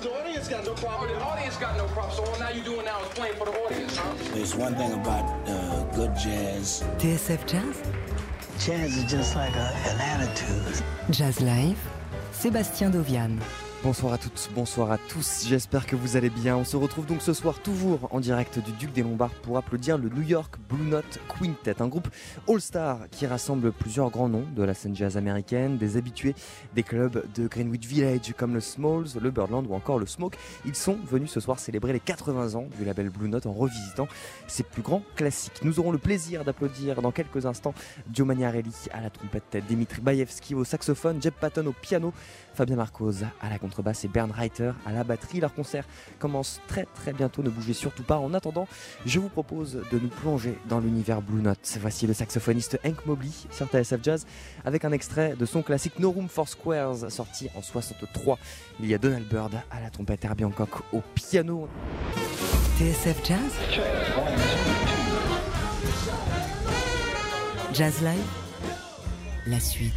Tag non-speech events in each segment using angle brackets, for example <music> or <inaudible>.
The audience got no problem. The audience got no problem. So all now you're doing now is playing for the audience, huh? There's one thing about uh, good jazz. TSF Jazz Jazz is just like a, an attitude. Jazz Live, Sébastien Dovian. Bonsoir à toutes, bonsoir à tous, j'espère que vous allez bien. On se retrouve donc ce soir toujours en direct du Duc des Lombards pour applaudir le New York Blue Note Quintet, un groupe all-star qui rassemble plusieurs grands noms de la scène jazz américaine, des habitués des clubs de Greenwich Village comme le Smalls, le Birdland ou encore le Smoke. Ils sont venus ce soir célébrer les 80 ans du label Blue Note en revisitant ses plus grands classiques. Nous aurons le plaisir d'applaudir dans quelques instants Joe Magnarelli à la trompette, Dimitri Baevski au saxophone, Jeb Patton au piano, Fabien Marcos à la contrebasse et Bernd Reiter à la batterie. Leur concert commence très très bientôt, ne bougez surtout pas. En attendant, je vous propose de nous plonger dans l'univers Blue Note. Voici le saxophoniste Hank Mobley sur TSF Jazz avec un extrait de son classique No Room for Squares sorti en 63. Il y a Donald Byrd à la trompette, Herbie Hancock au piano. TSF Jazz Jazz Live La suite.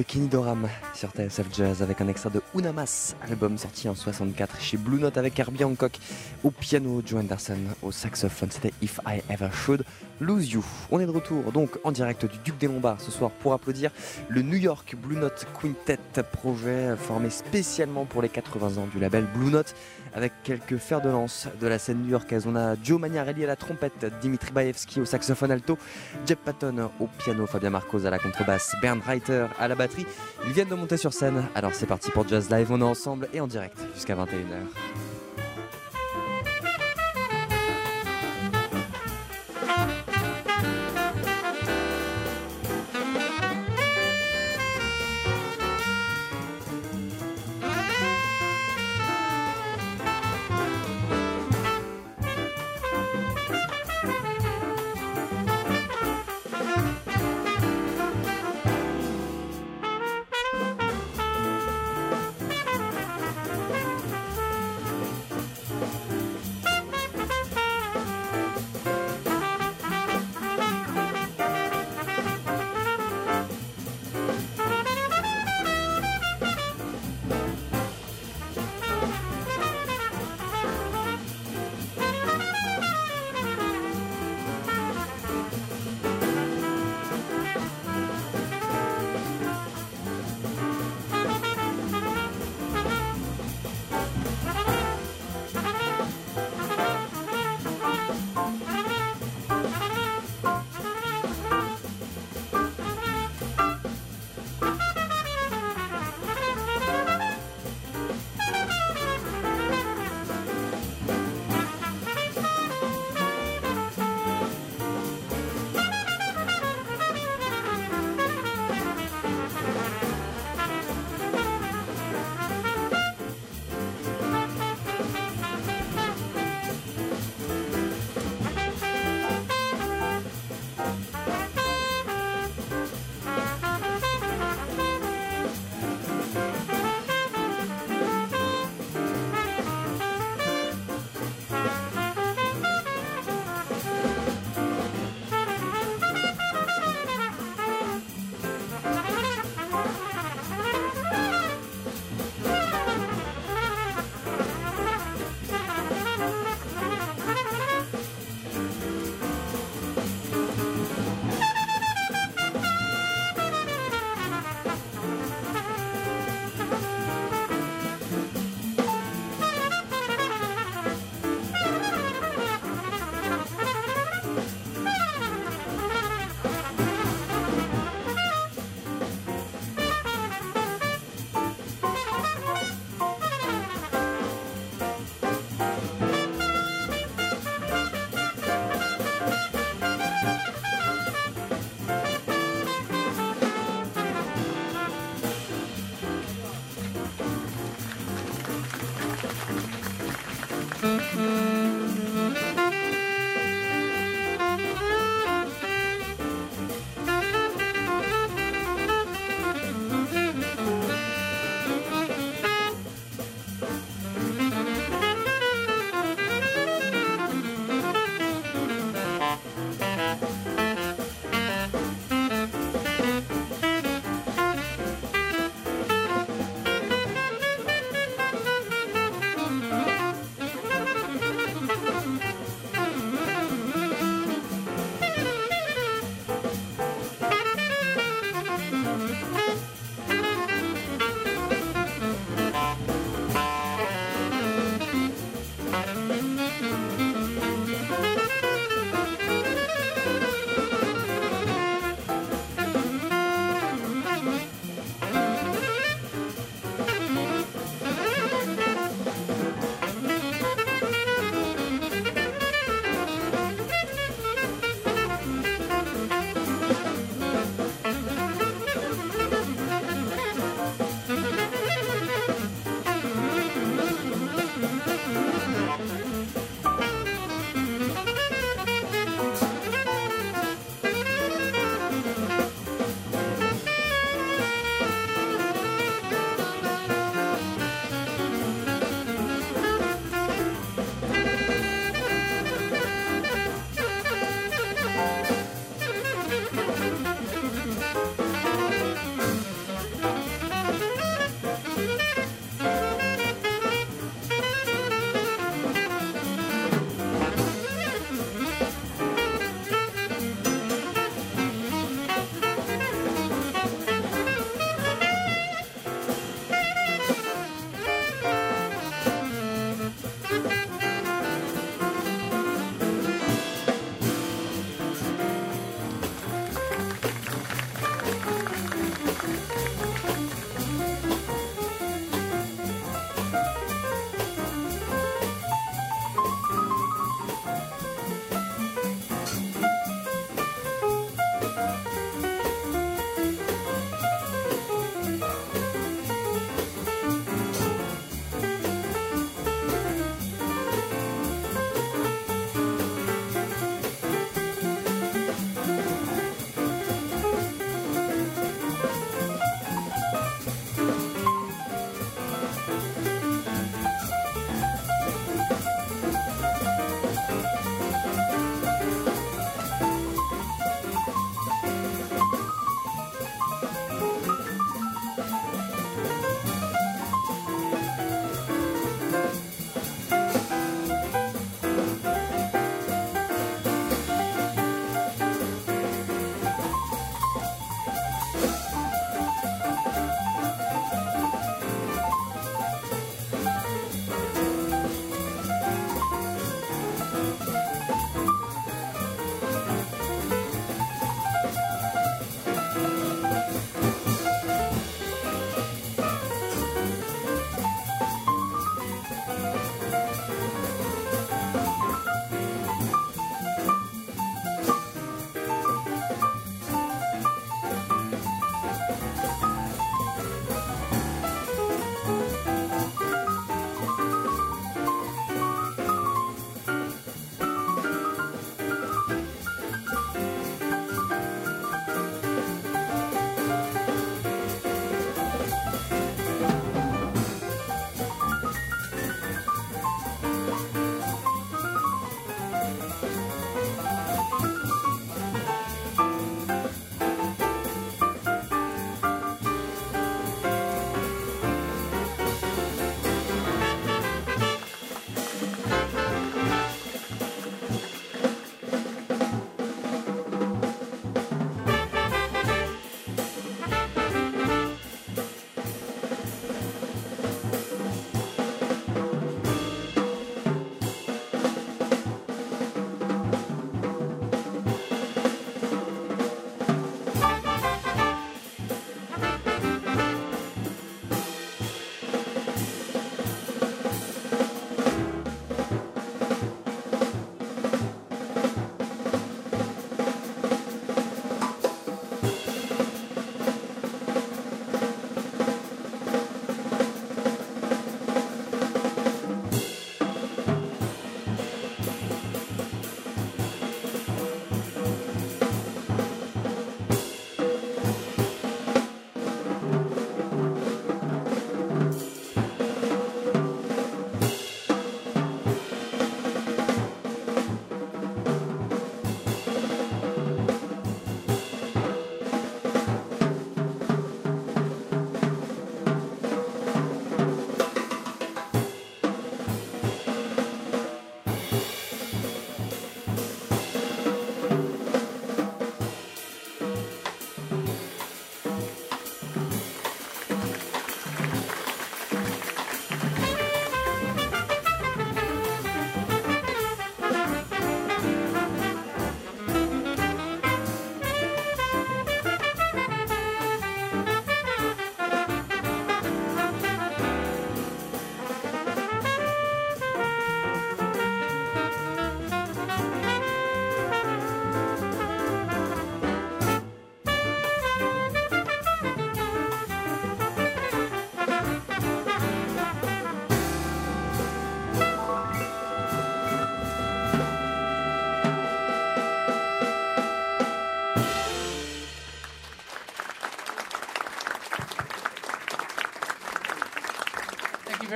Kenny Doram sur TSF Jazz avec un extrait de Unamas, album sorti en 64 chez Blue Note avec Herbie Hancock au piano, Joe Anderson au saxophone. C'était If I Ever Should Lose You. On est de retour donc en direct du Duc des Lombards ce soir pour applaudir le New York Blue Note Quintet, projet formé spécialement pour les 80 ans du label Blue Note avec quelques fers de lance de la scène new-yorkaise. On a Joe Magnarelli à la trompette, Dimitri Baevski au saxophone alto, Jeff Patton au piano, Fabien Marcos à la contrebasse, Bernd Reiter à la batterie. Ils viennent de monter sur scène. Alors c'est parti pour Jazz Live. On est ensemble et en direct jusqu'à 21h.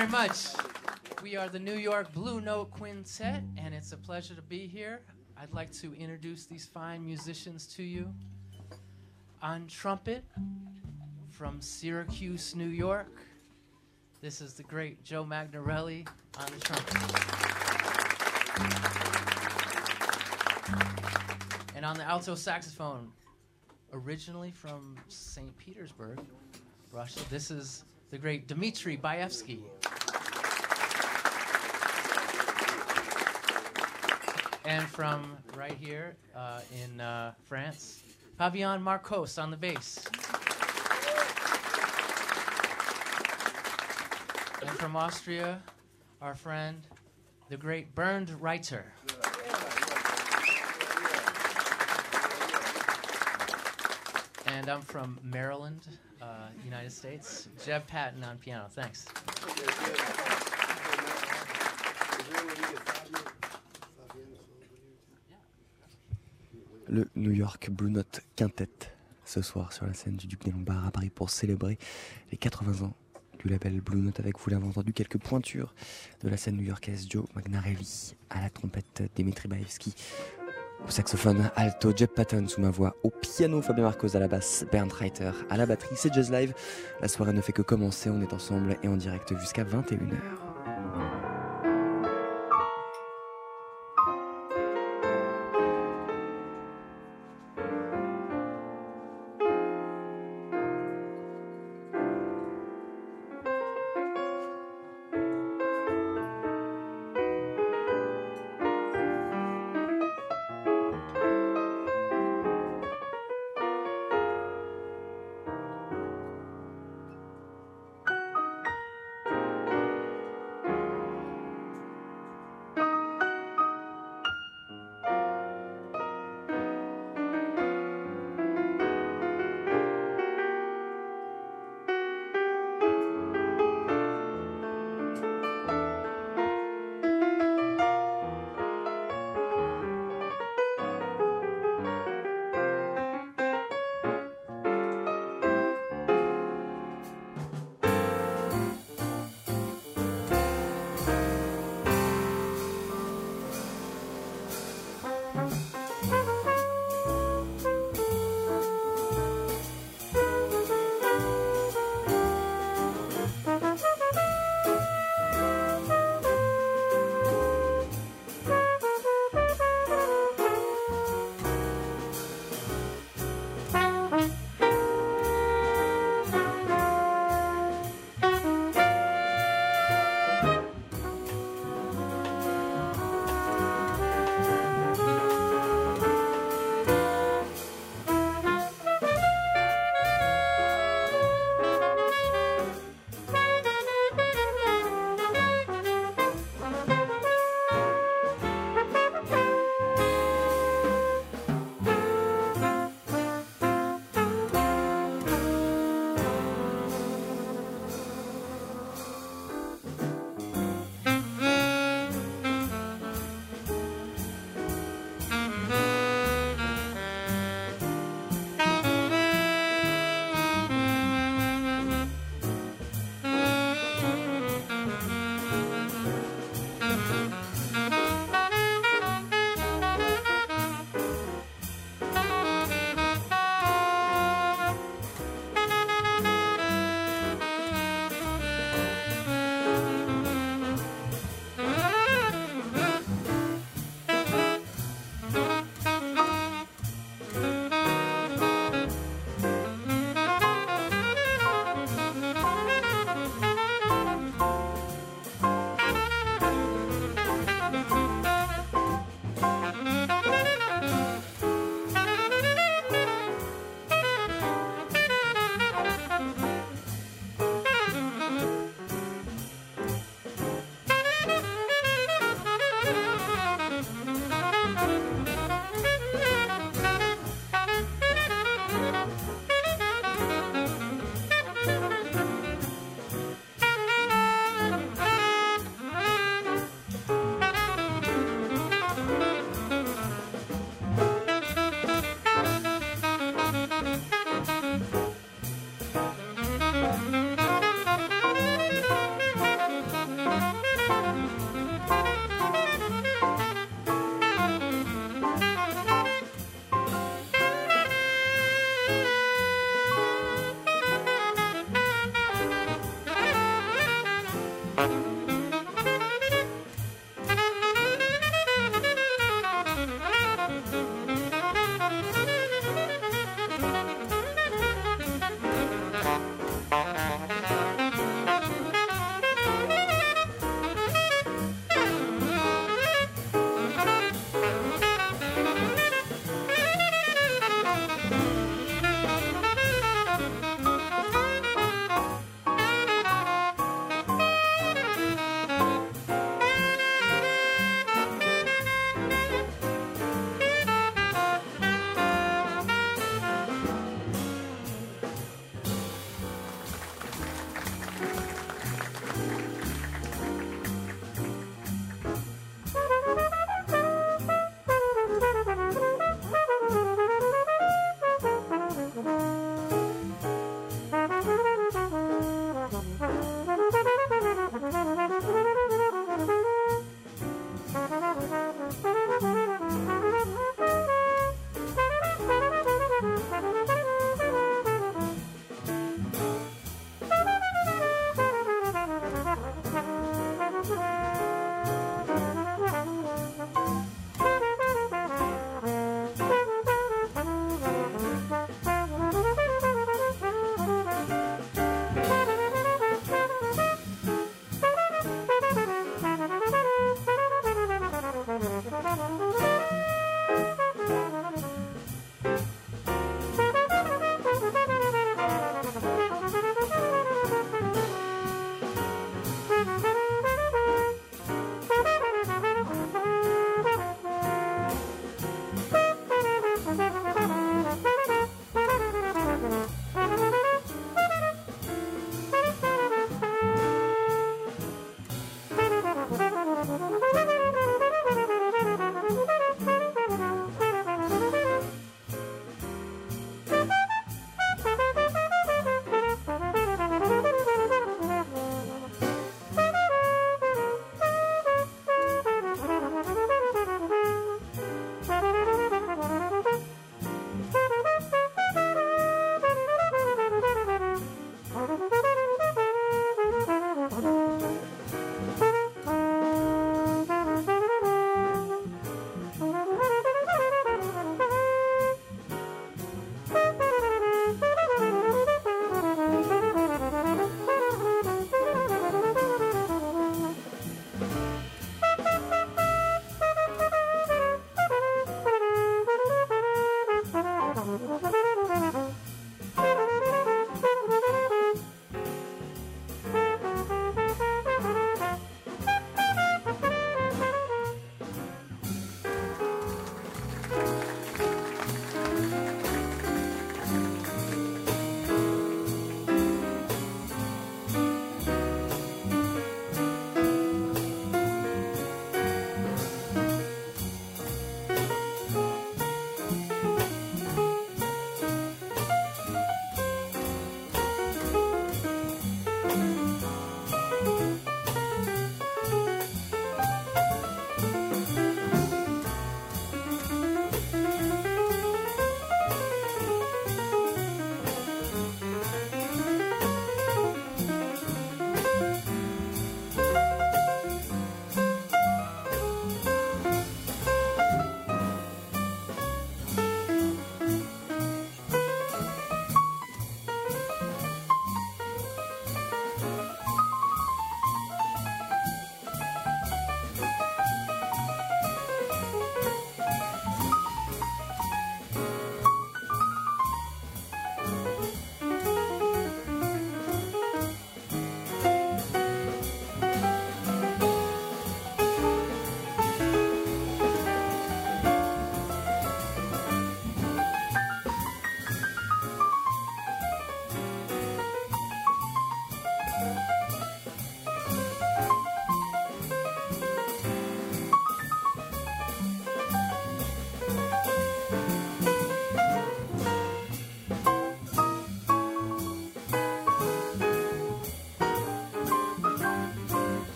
Very much. We are the New York Blue Note Quintet, and it's a pleasure to be here. I'd like to introduce these fine musicians to you. On trumpet, from Syracuse, New York, this is the great Joe Magnarelli on the trumpet. And on the alto saxophone, originally from St. Petersburg, Russia, this is the great Dmitry Baevsky. And from right here uh, in uh, France, Fabian Marcos on the bass. And from Austria, our friend, the great Bernd Reiter. And I'm from Maryland, uh, United States. Jeb Patton on piano. Thanks. Le New York Blue Note Quintet ce soir sur la scène du Duc des Lombards à Paris pour célébrer les 80 ans du label Blue Note avec vous l'avez entendu quelques pointures de la scène new-yorkaise Joe Magnarelli à la trompette Dimitri Baevski au saxophone alto Jeb Patton sous ma voix. Au piano Fabien Marcos à la basse Bernd Reiter à la batterie. C'est Jazz Live. La soirée ne fait que commencer. On est ensemble et en direct jusqu'à 21h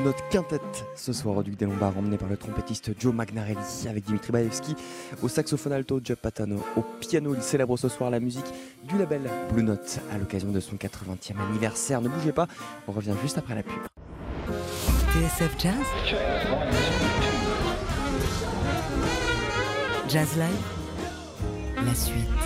Blue Note Quintet ce soir au Duc des Lombards, emmené par le trompettiste Joe Magnarelli avec Dimitri Baevski au saxophone alto, Joe Patano au piano. Il célèbre ce soir la musique du label Blue Note à l'occasion de son 80e anniversaire. Ne bougez pas, on revient juste après la pub. TSF Jazz Jazz Live La suite.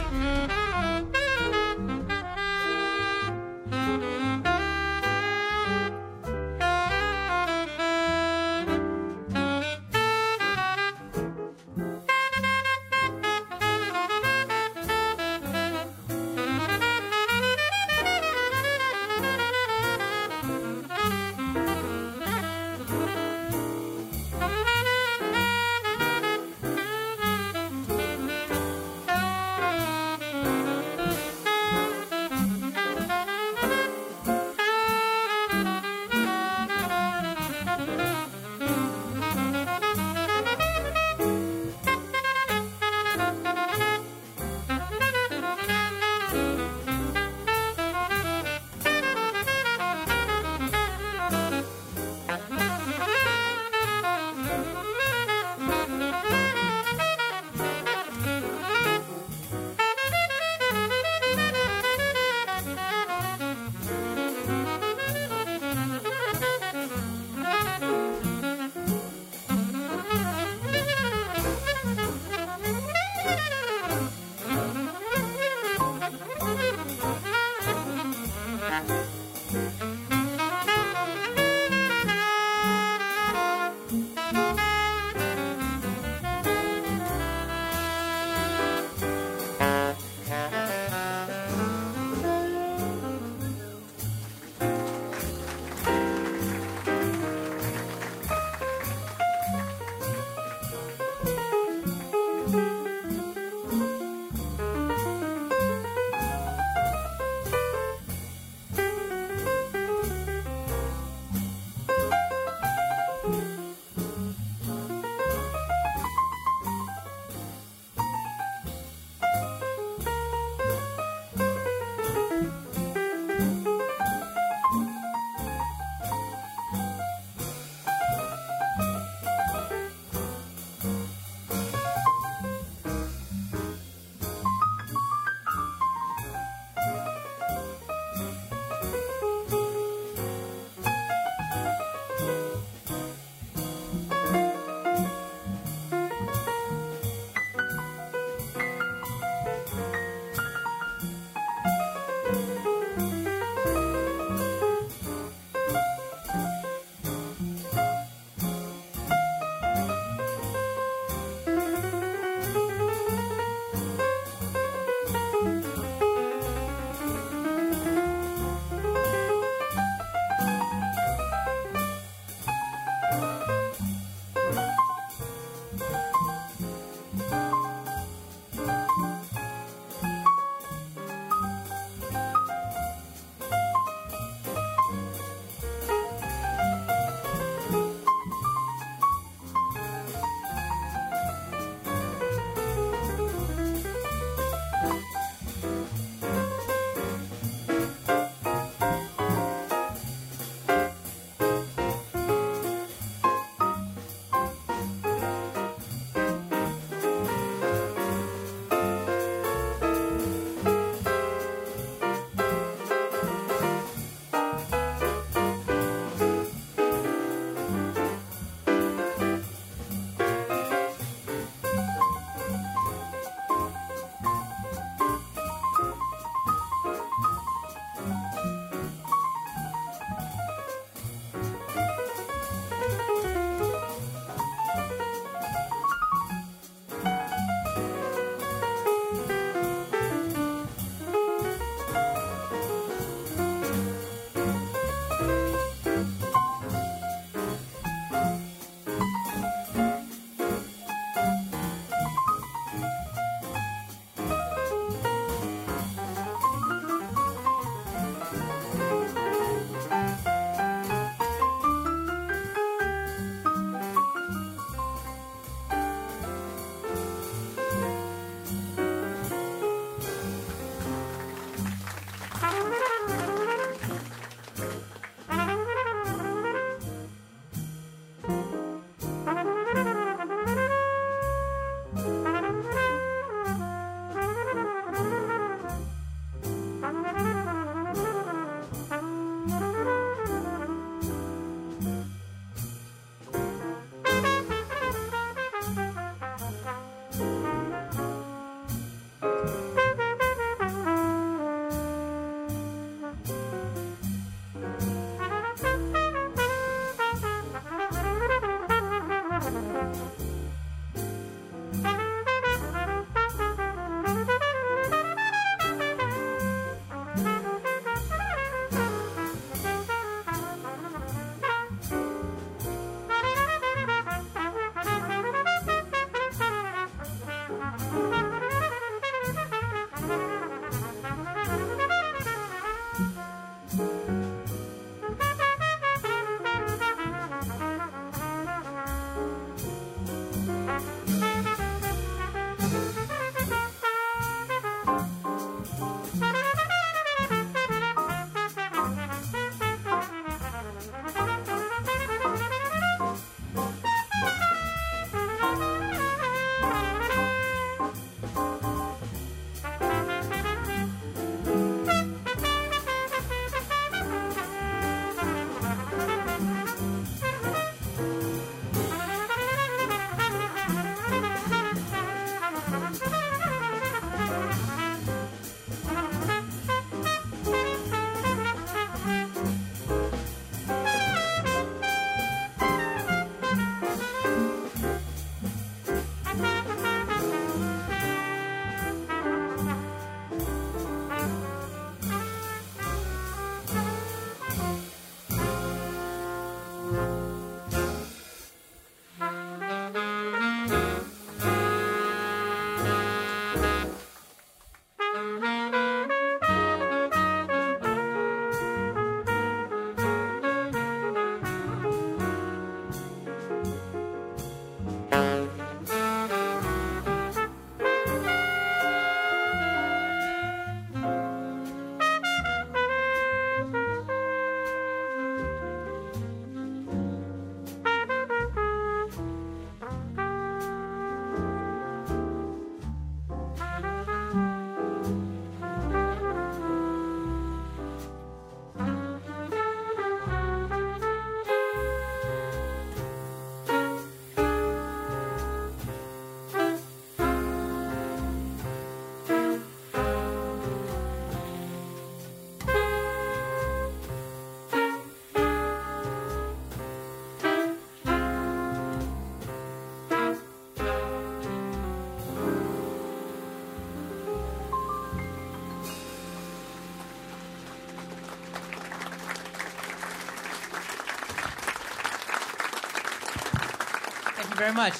Very much.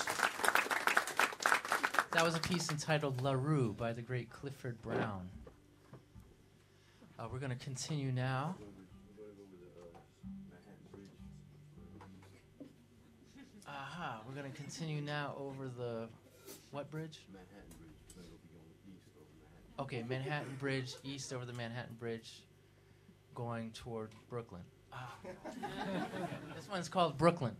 That was a piece entitled La Rue by the great Clifford Brown. Uh, we're going to continue now. Aha, we're going to continue now over the what bridge? Manhattan Bridge. Okay, Manhattan Bridge, east over the Manhattan Bridge, going toward Brooklyn. Ah. <laughs> this one's called Brooklyn.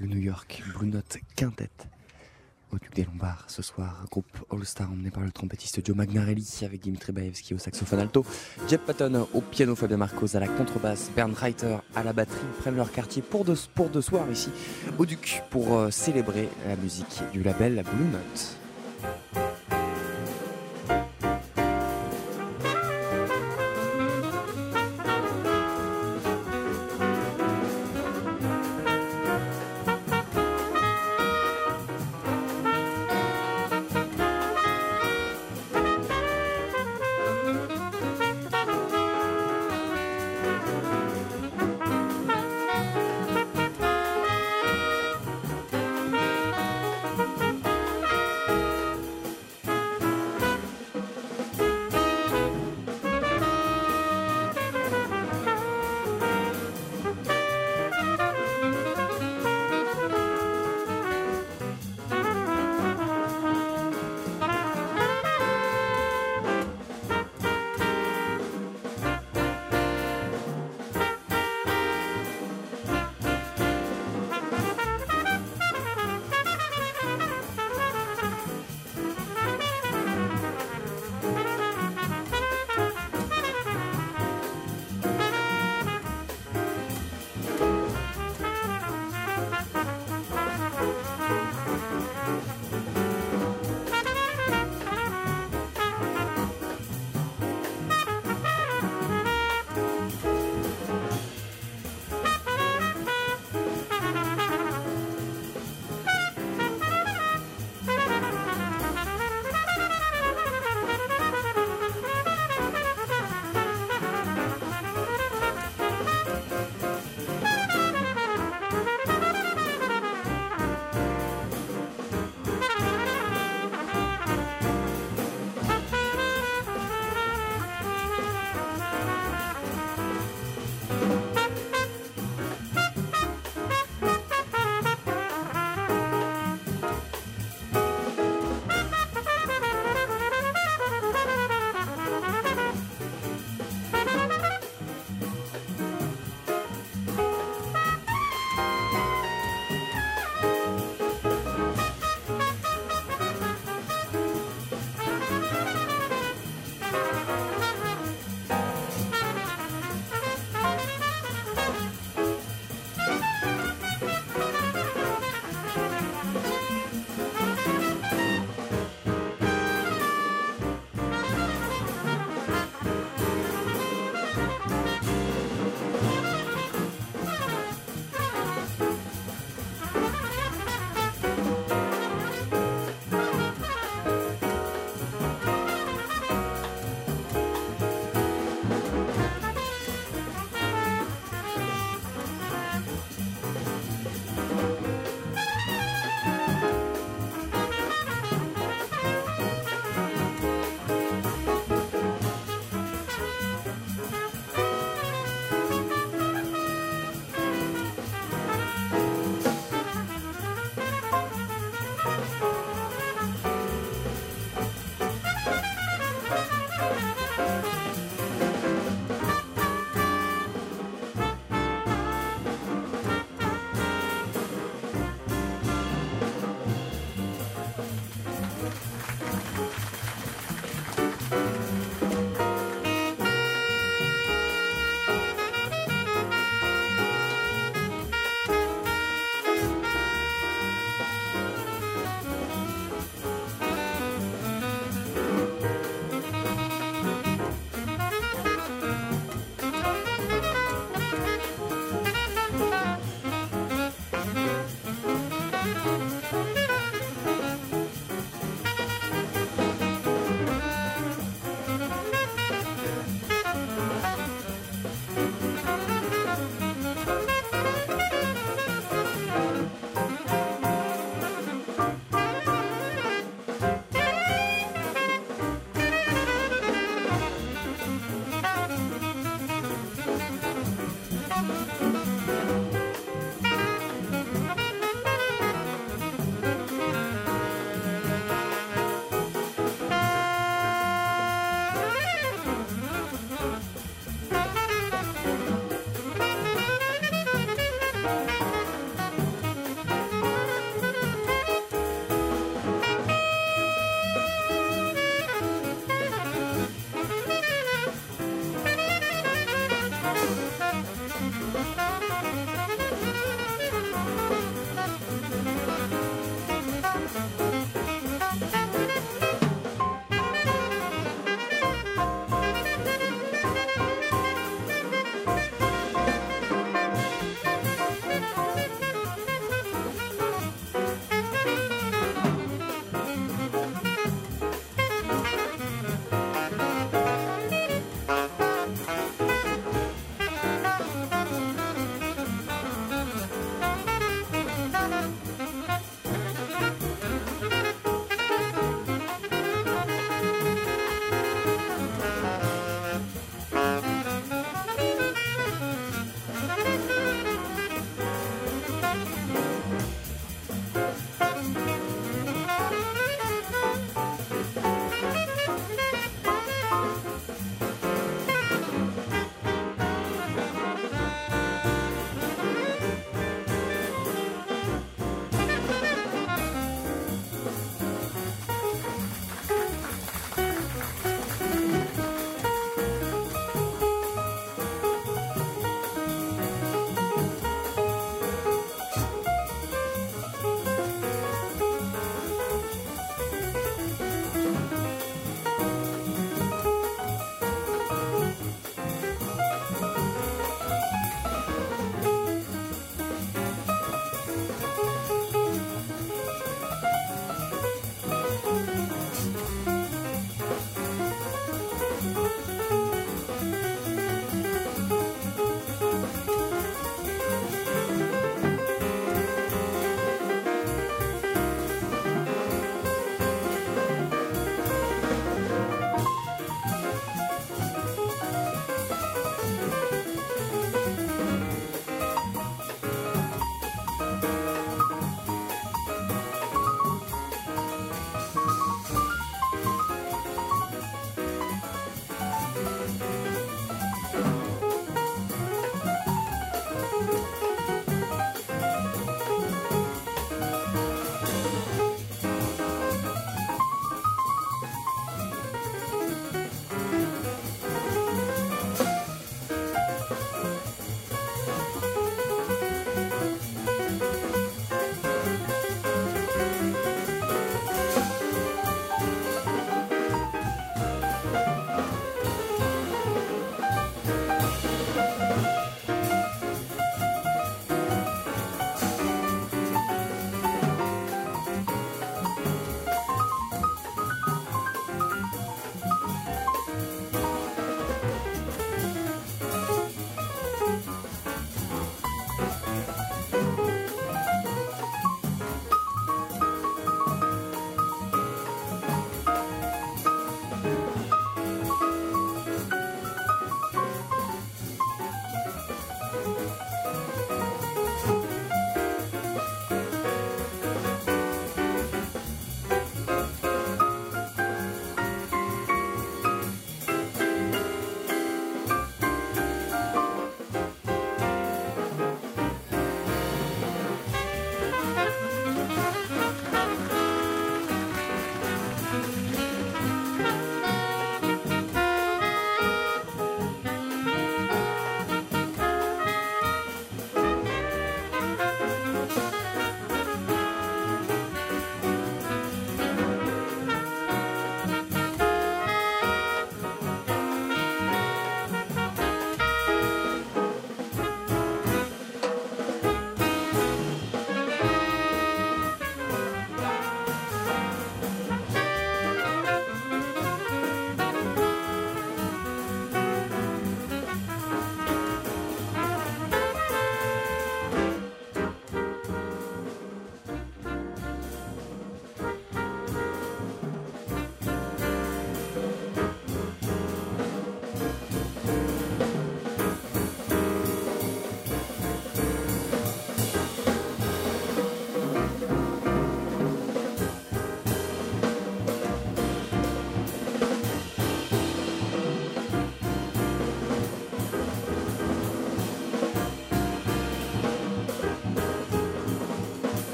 Le New York Blue Note Quintet au Duc des Lombards ce soir. Groupe All-Star emmené par le trompettiste Joe Magnarelli avec Dimitri Baevski au saxophone alto, Jeff Patton au piano, Fabien Marcos à la contrebasse, Bernd Reiter à la batterie prennent leur quartier pour deux, pour soirs ici au Duc pour euh, célébrer la musique du label Blue Note.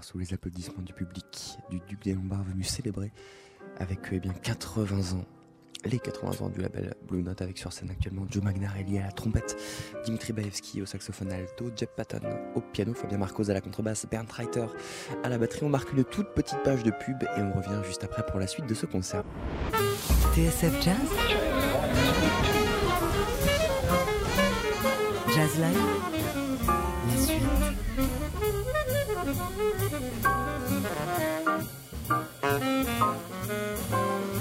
Sous les applaudissements du public du Duc des Lombards venu célébrer avec eh bien 80 ans les 80 ans du label Blue Note avec sur scène actuellement Joe Magnarelli à la trompette, Dimitri Baevski au saxophone alto, Jeff Patton au piano, Fabien Marcos à la contrebasse, Bernd Reiter à la batterie. On marque une toute petite page de pub et on revient juste après pour la suite de ce concert. TSF Jazz? Jazz Live? Thank you.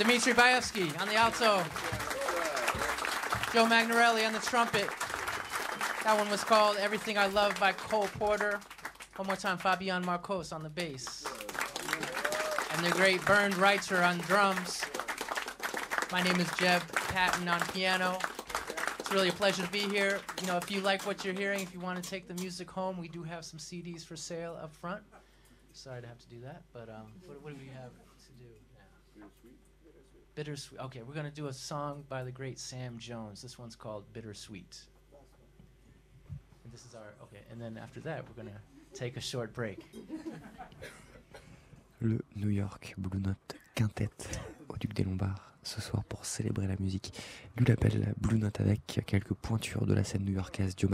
Dmitry Baevsky on the alto. Joe Magnarelli on the trumpet. That one was called Everything I Love by Cole Porter. One more time, Fabian Marcos on the bass. And the great Bernd Reitzer on drums. My name is Jeb Patton on piano. It's really a pleasure to be here. You know, if you like what you're hearing, if you want to take the music home, we do have some CDs for sale up front. Sorry to have to do that, but um, what, what do we have? Bittersweet. Okay, we're going to do a song by the great Sam Jones. This one's called Bittersweet. And this is our. Okay, and then after that, we're going to take a short break. <laughs> Le New York Blue Note Quintet au Duc des Lombards ce soir pour célébrer la musique du label Blue Note avec quelques pointures de la scène new-yorkaise. Joe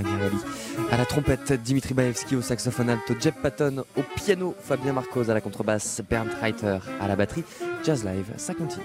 à la trompette, Dimitri Baevski au saxophone alto, Jeb Patton au piano, Fabien Marcos à la contrebasse, Bernd Reiter à la batterie. Jazz Live, ça continue.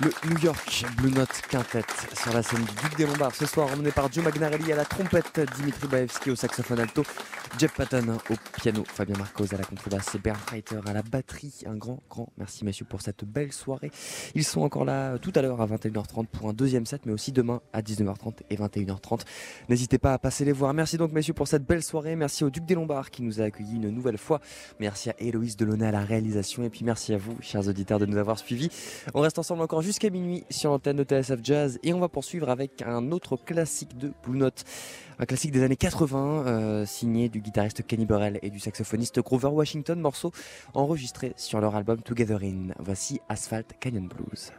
Le New York Blue Note Quintet sur la scène du Duc des Lombards. Ce soir, emmené par Joe Magnarelli à la trompette, Dimitri Baevski au saxophone alto, Jeff Patton au piano, Fabien Marcos à la contrebasse et Bernd Reiter à la batterie. Un grand, grand merci messieurs pour cette belle soirée. Ils sont encore là tout à l'heure à 21h30 pour un deuxième set, mais aussi demain à 19h30 et 21h30. N'hésitez pas à passer les voir. Merci donc messieurs pour cette belle soirée. Merci au Duc des Lombards qui nous a accueillis une nouvelle fois. Merci à Héloïse Delaunay à la réalisation et puis merci à vous, chers auditeurs, de nous avoir suivis. On reste ensemble encore jusqu'à minuit sur l'antenne de TSF Jazz et on va poursuivre avec un autre classique de Blue Note, un classique des années 80, euh, signé du guitariste Kenny Burrell et du saxophoniste Grover Washington, morceau enregistré sur leur album Together In. Voici Asphalt Canyon Blues.